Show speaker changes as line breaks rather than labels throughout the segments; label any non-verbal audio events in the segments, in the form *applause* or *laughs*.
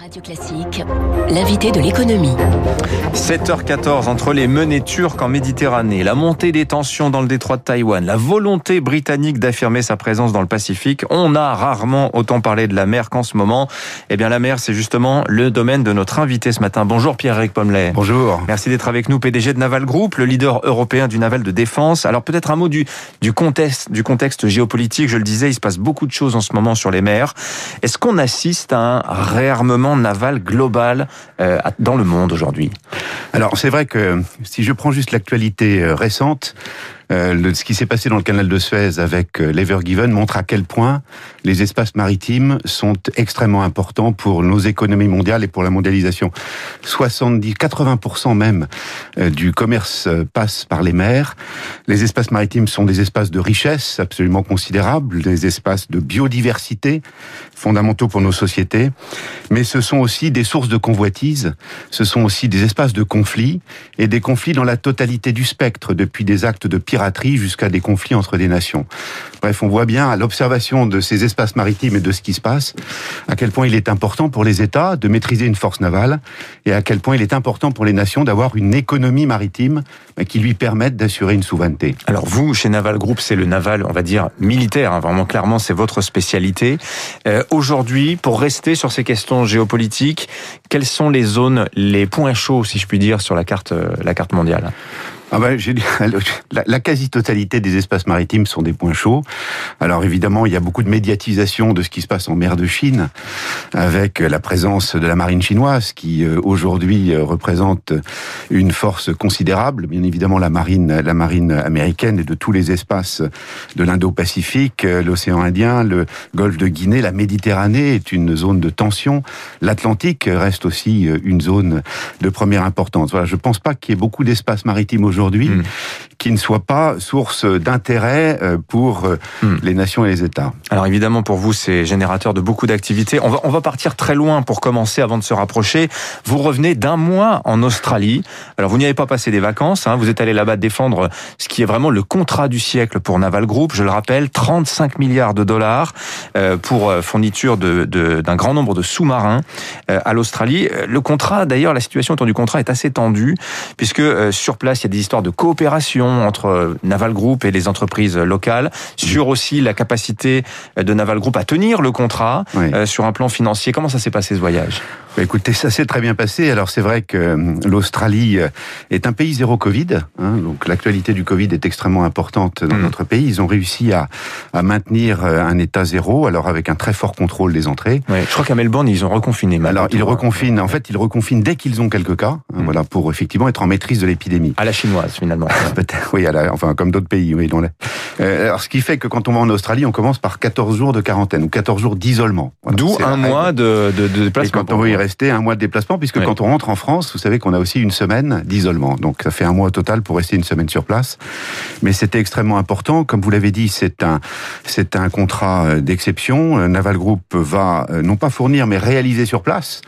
Radio Classique, l'invité de l'économie.
7h14 entre les menées turques en Méditerranée, la montée des tensions dans le détroit de Taïwan, la volonté britannique d'affirmer sa présence dans le Pacifique, on a rarement autant parlé de la mer qu'en ce moment. Eh bien la mer, c'est justement le domaine de notre invité ce matin. Bonjour Pierre-Éric Pommelet.
Bonjour.
Merci d'être avec nous, PDG de Naval Group, le leader européen du naval de défense. Alors peut-être un mot du, du contexte, du contexte géopolitique. Je le disais, il se passe beaucoup de choses en ce moment sur les mers. Est-ce qu'on assiste à un réarmement naval global euh, dans le monde aujourd'hui.
Alors c'est vrai que si je prends juste l'actualité euh, récente, euh, ce qui s'est passé dans le canal de Suez avec euh, l'Ever Given montre à quel point les espaces maritimes sont extrêmement importants pour nos économies mondiales et pour la mondialisation. 70, 80% même euh, du commerce passe par les mers. Les espaces maritimes sont des espaces de richesse absolument considérables, des espaces de biodiversité fondamentaux pour nos sociétés, mais ce sont aussi des sources de convoitise, ce sont aussi des espaces de conflits et des conflits dans la totalité du spectre, depuis des actes de piraterie jusqu'à des conflits entre des nations. Bref, on voit bien à l'observation de ces espaces maritimes et de ce qui se passe, à quel point il est important pour les États de maîtriser une force navale et à quel point il est important pour les nations d'avoir une économie maritime qui lui permette d'assurer une souveraineté.
Alors vous, chez Naval Group, c'est le naval, on va dire, militaire, hein, vraiment clairement, c'est votre spécialité. Euh, Aujourd'hui, pour rester sur ces questions géopolitiques, quelles sont les zones, les points chauds, si je puis dire, sur la carte, euh, la carte mondiale?
Ah ben, *laughs* la, quasi-totalité des espaces maritimes sont des points chauds. Alors évidemment, il y a beaucoup de médiatisation de ce qui se passe en mer de Chine, avec la présence de la marine chinoise, qui euh, aujourd'hui euh, représente une force considérable. Bien évidemment, la marine, la marine américaine et de tous les espaces de l'Indo-Pacifique, euh, l'océan Indien, le golfe de Guinée, la Méditerranée est une zone de tension. L'Atlantique reste aussi une zone de première importance. Voilà, je pense pas qu'il y ait beaucoup d'espaces maritimes aujourd'hui aujourd'hui hmm. Qui ne soit pas source d'intérêt euh, pour euh, hmm. les nations et les États.
Alors évidemment, pour vous, c'est générateur de beaucoup d'activités. On va, on va partir très loin pour commencer avant de se rapprocher. Vous revenez d'un mois en Australie. Alors vous n'y avez pas passé des vacances, hein. vous êtes allé là-bas défendre ce qui est vraiment le contrat du siècle pour Naval Group. Je le rappelle, 35 milliards de dollars euh, pour fourniture d'un de, grand nombre de sous-marins à l'Australie. Le contrat, d'ailleurs, la situation autour du contrat est assez tendue puisque sur place, il y a des histoire de coopération entre Naval Group et les entreprises locales, sur aussi la capacité de Naval Group à tenir le contrat, euh, sur un plan financier. Comment ça s'est passé ce voyage?
Écoutez, ça s'est très bien passé. Alors c'est vrai que euh, l'Australie euh, est un pays zéro Covid, hein, donc l'actualité du Covid est extrêmement importante dans mmh. notre pays. Ils ont réussi à, à, maintenir un état zéro, alors avec un très fort contrôle des entrées.
je crois qu'à Melbourne ils ont reconfiné.
Alors ils reconfinent. En fait, ils reconfinent dès qu'ils ont quelques cas, hein, mmh. voilà, pour effectivement être en maîtrise de l'épidémie.
À la chinoise finalement. *laughs*
Peut-être, oui, enfin comme d'autres pays, oui. Euh, alors ce qui fait que quand on va en Australie, on commence par 14 jours de quarantaine ou 14 jours d'isolement.
D'où un mois de, de, de, déplacement.
Et quand on veut y rester, un mois de déplacement, puisque quand on rentre en France, vous savez qu'on a aussi une semaine d'isolement. Donc ça fait un mois au total pour rester une semaine sur place. Mais c'était extrêmement important. Comme vous l'avez dit, c'est un, c'est un contrat euh, d'exception. Euh, Naval Group va non pas fournir, mais réaliser sur place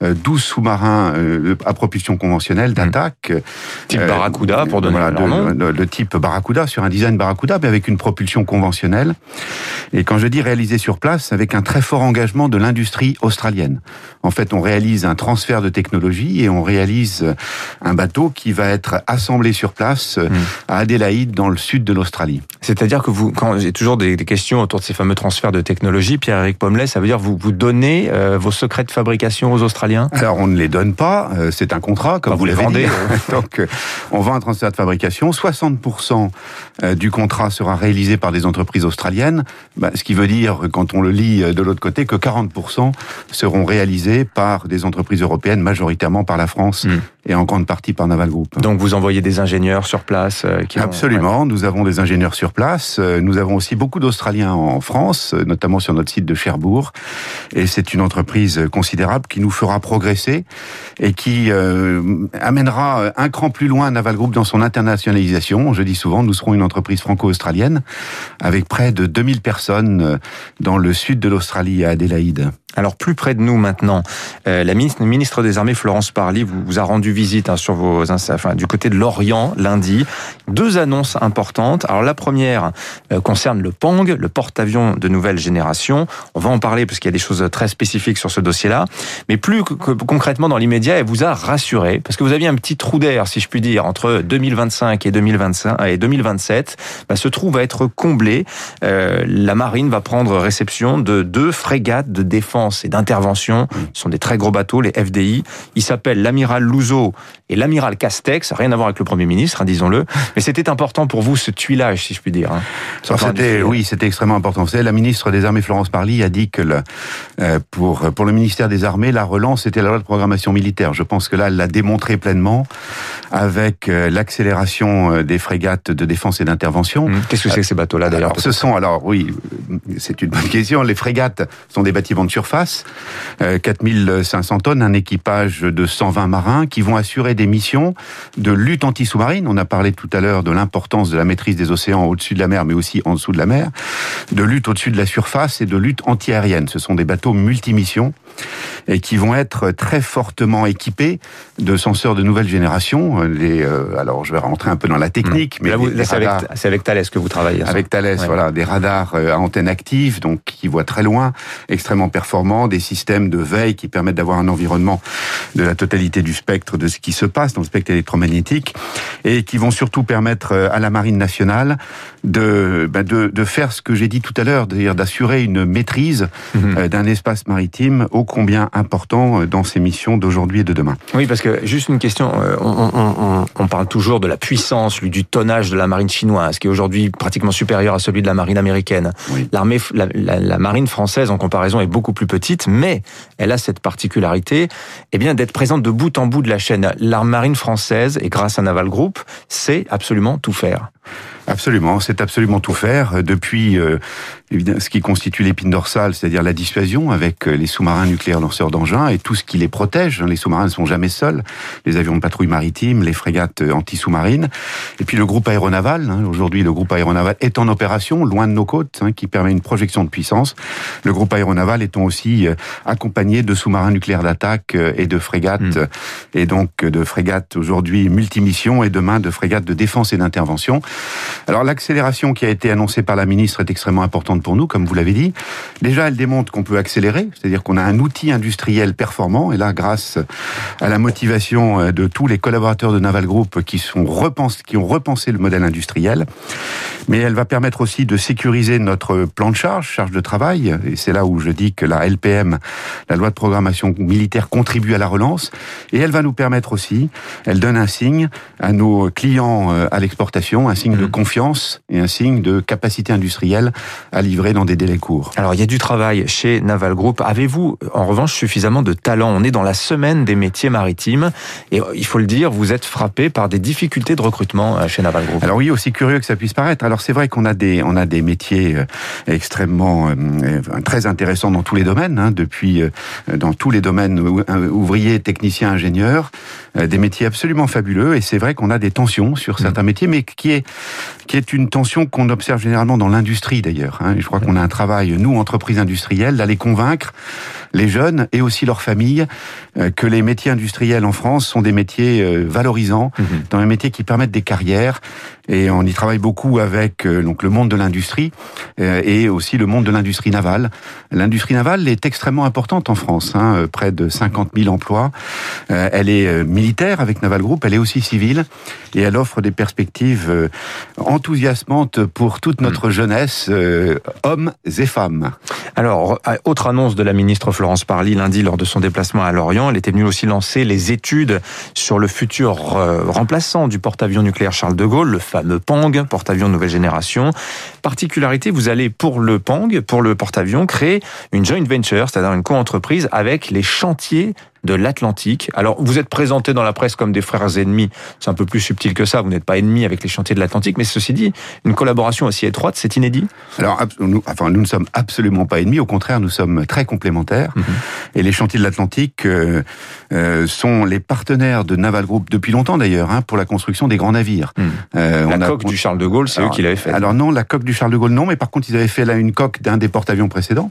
12 euh, sous-marins euh, à propulsion conventionnelle d'attaque.
Hmm. Type euh, Barracuda, pour donner voilà,
nom. Le, type Barracuda, sur un design Barracuda, mais avec une propulsion conventionnelle. Et quand je dis réalisé sur place, avec un très fort engagement de l'industrie australienne. En fait, on réalise un transfert de technologie et on réalise un bateau qui va être assemblé sur place hmm. à Adélaïde, dans le sud de l'Australie.
C'est-à-dire que vous, quand j'ai toujours des, questions autour de ces fameux transferts de technologie, Pierre-Éric Pommelet, ça veut dire que vous vous donnez vos secrets de fabrication aux Australiens
alors on ne les donne pas, euh, c'est un contrat comme bah, vous, l'avez dit. *laughs* Donc euh, on vend un transfert de fabrication, 60% euh, du contrat sera réalisé par des entreprises australiennes, bah, ce qui veut dire quand on le lit de l'autre côté que 40% seront réalisés par des entreprises européennes, majoritairement par la France. Hmm. Et en grande partie par Naval Group.
Donc vous envoyez des ingénieurs sur place
qui Absolument, nous avons des ingénieurs sur place, nous avons aussi beaucoup d'Australiens en France, notamment sur notre site de Cherbourg, et c'est une entreprise considérable qui nous fera progresser et qui euh, amènera un cran plus loin Naval Group dans son internationalisation. Je dis souvent, nous serons une entreprise franco-australienne avec près de 2000 personnes euh, dans le sud de l'Australie à Adélaïde.
Alors plus près de nous maintenant, euh, la ministre, des Armées Florence Parly vous, a rendu visite hein, sur vos, du côté de l'Orient lundi. Deux annonces importantes. Alors la première euh, concerne le Pang, le porte-avions de nouvelle génération. On va en parler parce qu'il y a des choses très spécifiques sur ce dossier-là. Mais plus concrètement dans l'immédiat, elle vous a rassuré parce que vous aviez un petit trou d'air, si je puis dire, entre 2025 et 2025 et 2027. Bah, ce trou va être comblé. Euh, la marine va prendre réception de deux frégates de défense et d'intervention. Ce sont des très gros bateaux, les FDI. Ils s'appellent l'amiral Louzeau et l'amiral Castex. Rien à voir avec le Premier ministre, hein, disons-le. Mais c'était important pour vous, ce tuilage, si je puis dire. Hein,
c'était, oui, c'était extrêmement important. Vous savez, la ministre des Armées, Florence Parly, a dit que le, euh, pour, pour le ministère des Armées, la relance, c'était la loi de programmation militaire. Je pense que là, elle l'a démontré pleinement avec euh, l'accélération euh, des frégates de défense et d'intervention.
Mmh. Qu'est-ce que c'est ces bateaux-là, d'ailleurs
Ce sont, alors oui, c'est une bonne question. Les frégates sont des bâtiments de surface face, 4500 euh, tonnes, un équipage de 120 marins qui vont assurer des missions de lutte anti-sous-marine. On a parlé tout à l'heure de l'importance de la maîtrise des océans au-dessus de la mer, mais aussi en dessous de la mer, de lutte au-dessus de la surface et de lutte anti-aérienne. Ce sont des bateaux multimissions et qui vont être très fortement équipés de senseurs de nouvelle génération. Les, euh, alors, je vais rentrer un peu dans la technique,
mmh. mais c'est avec, Thales que vous travaillez.
Avec Thales, voilà, des radars euh, à antenne active, donc qui voient très loin, extrêmement performants, des systèmes de veille qui permettent d'avoir un environnement de la totalité du spectre de ce qui se passe dans le spectre électromagnétique, et qui vont surtout permettre euh, à la marine nationale de, ben de, de faire ce que j'ai dit tout à l'heure, c'est-à-dire d'assurer une maîtrise mmh. d'un espace maritime au combien important euh, dans ces missions d'aujourd'hui et de demain.
Oui, parce que juste une question, euh, on, parle toujours de la puissance, du tonnage de la marine chinoise, qui est aujourd'hui pratiquement supérieur à celui de la marine américaine. L'armée, la, marine française en comparaison est beaucoup plus petite, mais elle a cette particularité, eh bien, d'être présente de bout en bout de la chaîne. La marine française, et grâce à Naval Group, sait absolument tout faire.
Absolument, c'est absolument tout faire depuis euh, ce qui constitue l'épine dorsale, c'est-à-dire la dissuasion avec euh, les sous-marins nucléaires lanceurs d'engins et tout ce qui les protège. Les sous-marins ne sont jamais seuls, les avions de patrouille maritime, les frégates euh, anti-sous-marines, et puis le groupe aéronaval. Hein. Aujourd'hui, le groupe aéronaval est en opération loin de nos côtes, hein, qui permet une projection de puissance. Le groupe aéronaval étant aussi accompagné de sous-marins nucléaires d'attaque et de frégates, hmm. et donc de frégates aujourd'hui multimissions et demain de frégates de défense et d'intervention. Alors l'accélération qui a été annoncée par la ministre est extrêmement importante pour nous, comme vous l'avez dit. Déjà, elle démontre qu'on peut accélérer, c'est-à-dire qu'on a un outil industriel performant, et là, grâce à la motivation euh, de tous les collaborateurs de Naval Group qui, sont repensés, qui ont repensé le modèle industriel, mais elle va permettre aussi de sécuriser notre plan de charge, charge de travail, et c'est là où je dis que la LPM, la loi de programmation militaire, contribue à la relance, et elle va nous permettre aussi, elle donne un signe à nos clients euh, à l'exportation, un signe de confiance confiance et un signe de capacité industrielle à livrer dans des délais courts.
Alors il y a du travail chez Naval Group. Avez-vous en revanche suffisamment de talent? On est dans la semaine des métiers maritimes et il faut le dire, vous êtes frappé par des difficultés de recrutement euh, chez Naval Group.
Alors oui, aussi curieux que ça puisse paraître. Alors c'est vrai qu'on a des on a des métiers euh, extrêmement euh, très intéressants dans tous les domaines, hein, depuis dans tous les domaines ouvriers, techniciens, ingénieurs, des métiers absolument fabuleux et c'est vrai qu'on a des tensions sur mmh. certains métiers, mais qui est qui est une tension qu'on observe généralement dans l'industrie d'ailleurs. Hein. Je crois qu'on a un travail, nous, entreprises industrielles, d'aller convaincre les jeunes et aussi leurs familles euh, que les métiers industriels en France sont des métiers euh, valorisants, mhm. dans les métiers qui permettent des carrières. Et on y travaille beaucoup avec euh, donc le monde de l'industrie et aussi le monde de l'industrie navale. L'industrie navale est extrêmement importante en France, hein, près de 50 000 emplois. Elle est militaire avec Naval Group, elle est aussi civile et elle offre des perspectives enthousiasmantes pour toute notre mhm. jeunesse, hommes et femmes.
Alors, autre annonce de la ministre Florence Parly lundi lors de son déplacement à Lorient. Elle était venue aussi lancer les études sur le futur euh, remplaçant du porte-avions nucléaire Charles de Gaulle, le fameux Pang, porte-avions nouvelle génération. Particularité, vous allez pour le Pang, pour le porte-avions, créer une joint venture, c'est-à-dire une co-entreprise avec les chantiers de l'Atlantique. Alors, vous êtes présenté dans la presse comme des frères ennemis. C'est un peu plus subtil que ça. Vous n'êtes pas ennemis avec les chantiers de l'Atlantique, mais ceci dit, une collaboration aussi étroite, c'est inédit.
Alors, nous, enfin, nous ne sommes absolument pas ennemis. Au contraire, nous sommes très complémentaires. Mhm. Et les chantiers de l'Atlantique euh, euh, sont les partenaires de Naval Group depuis longtemps d'ailleurs hein, pour la construction des grands navires.
Mhm. Euh, la coque du Charles de Gaulle, c'est eux qui l'avaient fait.
Alors non, la coque du Charles de Gaulle non, mais par contre ils avaient fait là une coque d'un des porte-avions précédents.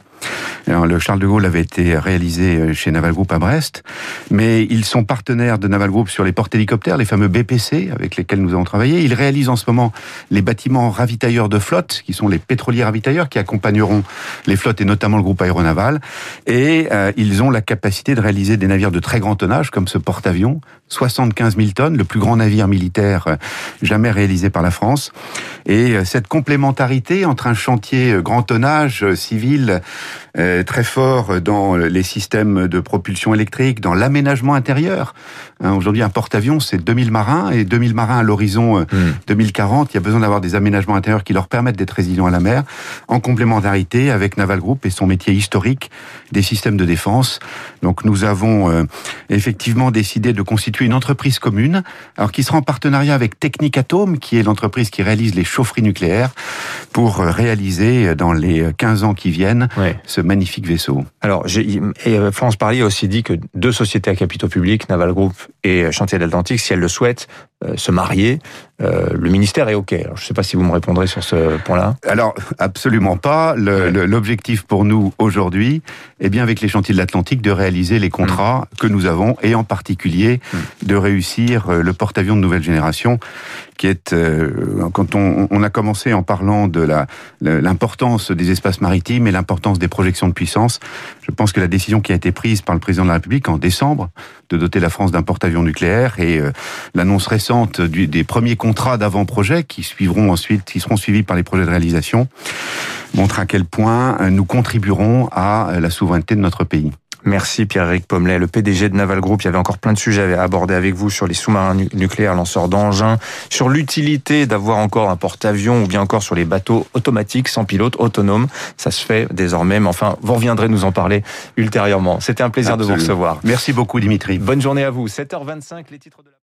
Alors, le Charles de Gaulle avait été réalisé chez Naval Group à Brest, mais ils sont partenaires de Naval Group sur les porte-hélicoptères, les fameux BPC avec lesquels nous avons travaillé. Ils réalisent en ce moment les bâtiments ravitailleurs de flotte, qui sont les pétroliers ravitailleurs, qui accompagneront les flottes et notamment le groupe aéronaval. Et euh, ils ont la capacité de réaliser des navires de très grand tonnage, comme ce porte-avions, 75 000 tonnes, le plus grand navire militaire euh, jamais réalisé par la France. Et euh, cette complémentarité entre un chantier grand tonnage civil très fort dans les systèmes de propulsion électrique, dans l'aménagement intérieur. Hein, aujourd'hui, un porte-avions, c'est 2000 marins et 2000 marins à l'horizon 2040. Hmm. Il y a besoin d'avoir des aménagements intérieurs qui leur permettent d'être résilients à la mer, en complémentarité avec Naval Group et son métier historique des systèmes de défense. Donc, nous avons effectivement décidé de constituer une entreprise commune, alors qui sera en partenariat avec Technic Atom, qui est l'entreprise qui réalise les chaufferies nucléaires, pour réaliser dans les 15 ans qui viennent ce magnifique vaisseau.
Alors, et euh, France Parly a aussi dit que deux sociétés à capitaux publics, Naval Group et Chantier d'Atlantique, si elles le souhaitent, euh, se marier, euh, le ministère est OK. je ne sais pas si vous me répondrez sur ce point-là.
Alors, absolument pas. L'objectif pour nous aujourd'hui est bien avec les chantiers de l'Atlantique de réaliser les contrats mm. que nous avons et en particulier mm. de réussir euh, le porte-avions de nouvelle génération qui est, quand on, on, a commencé en parlant de l'importance des espaces maritimes et l'importance des projections de puissance, je pense que la décision qui a été prise par le président de la République en décembre de doter la France d'un porte-avions nucléaire et l'annonce récente des premiers contrats d'avant-projet qui suivront ensuite, qui seront suivis par les projets de réalisation, montre à quel point euh, nous contribuerons à euh, la souveraineté de notre pays.
Merci Pierre-Éric Pommelet, le PDG de Naval Group. Il y avait encore plein de sujets à aborder avec vous sur les sous-marins nucléaires, lanceurs d'engins, sur l'utilité d'avoir encore un porte-avions ou bien encore sur les bateaux automatiques sans pilote autonome. Ça se fait désormais, mais enfin, vous reviendrez nous en parler ultérieurement. C'était un plaisir de vous recevoir.
Merci beaucoup Dimitri.
Bonne journée à vous. 7h25, les titres de la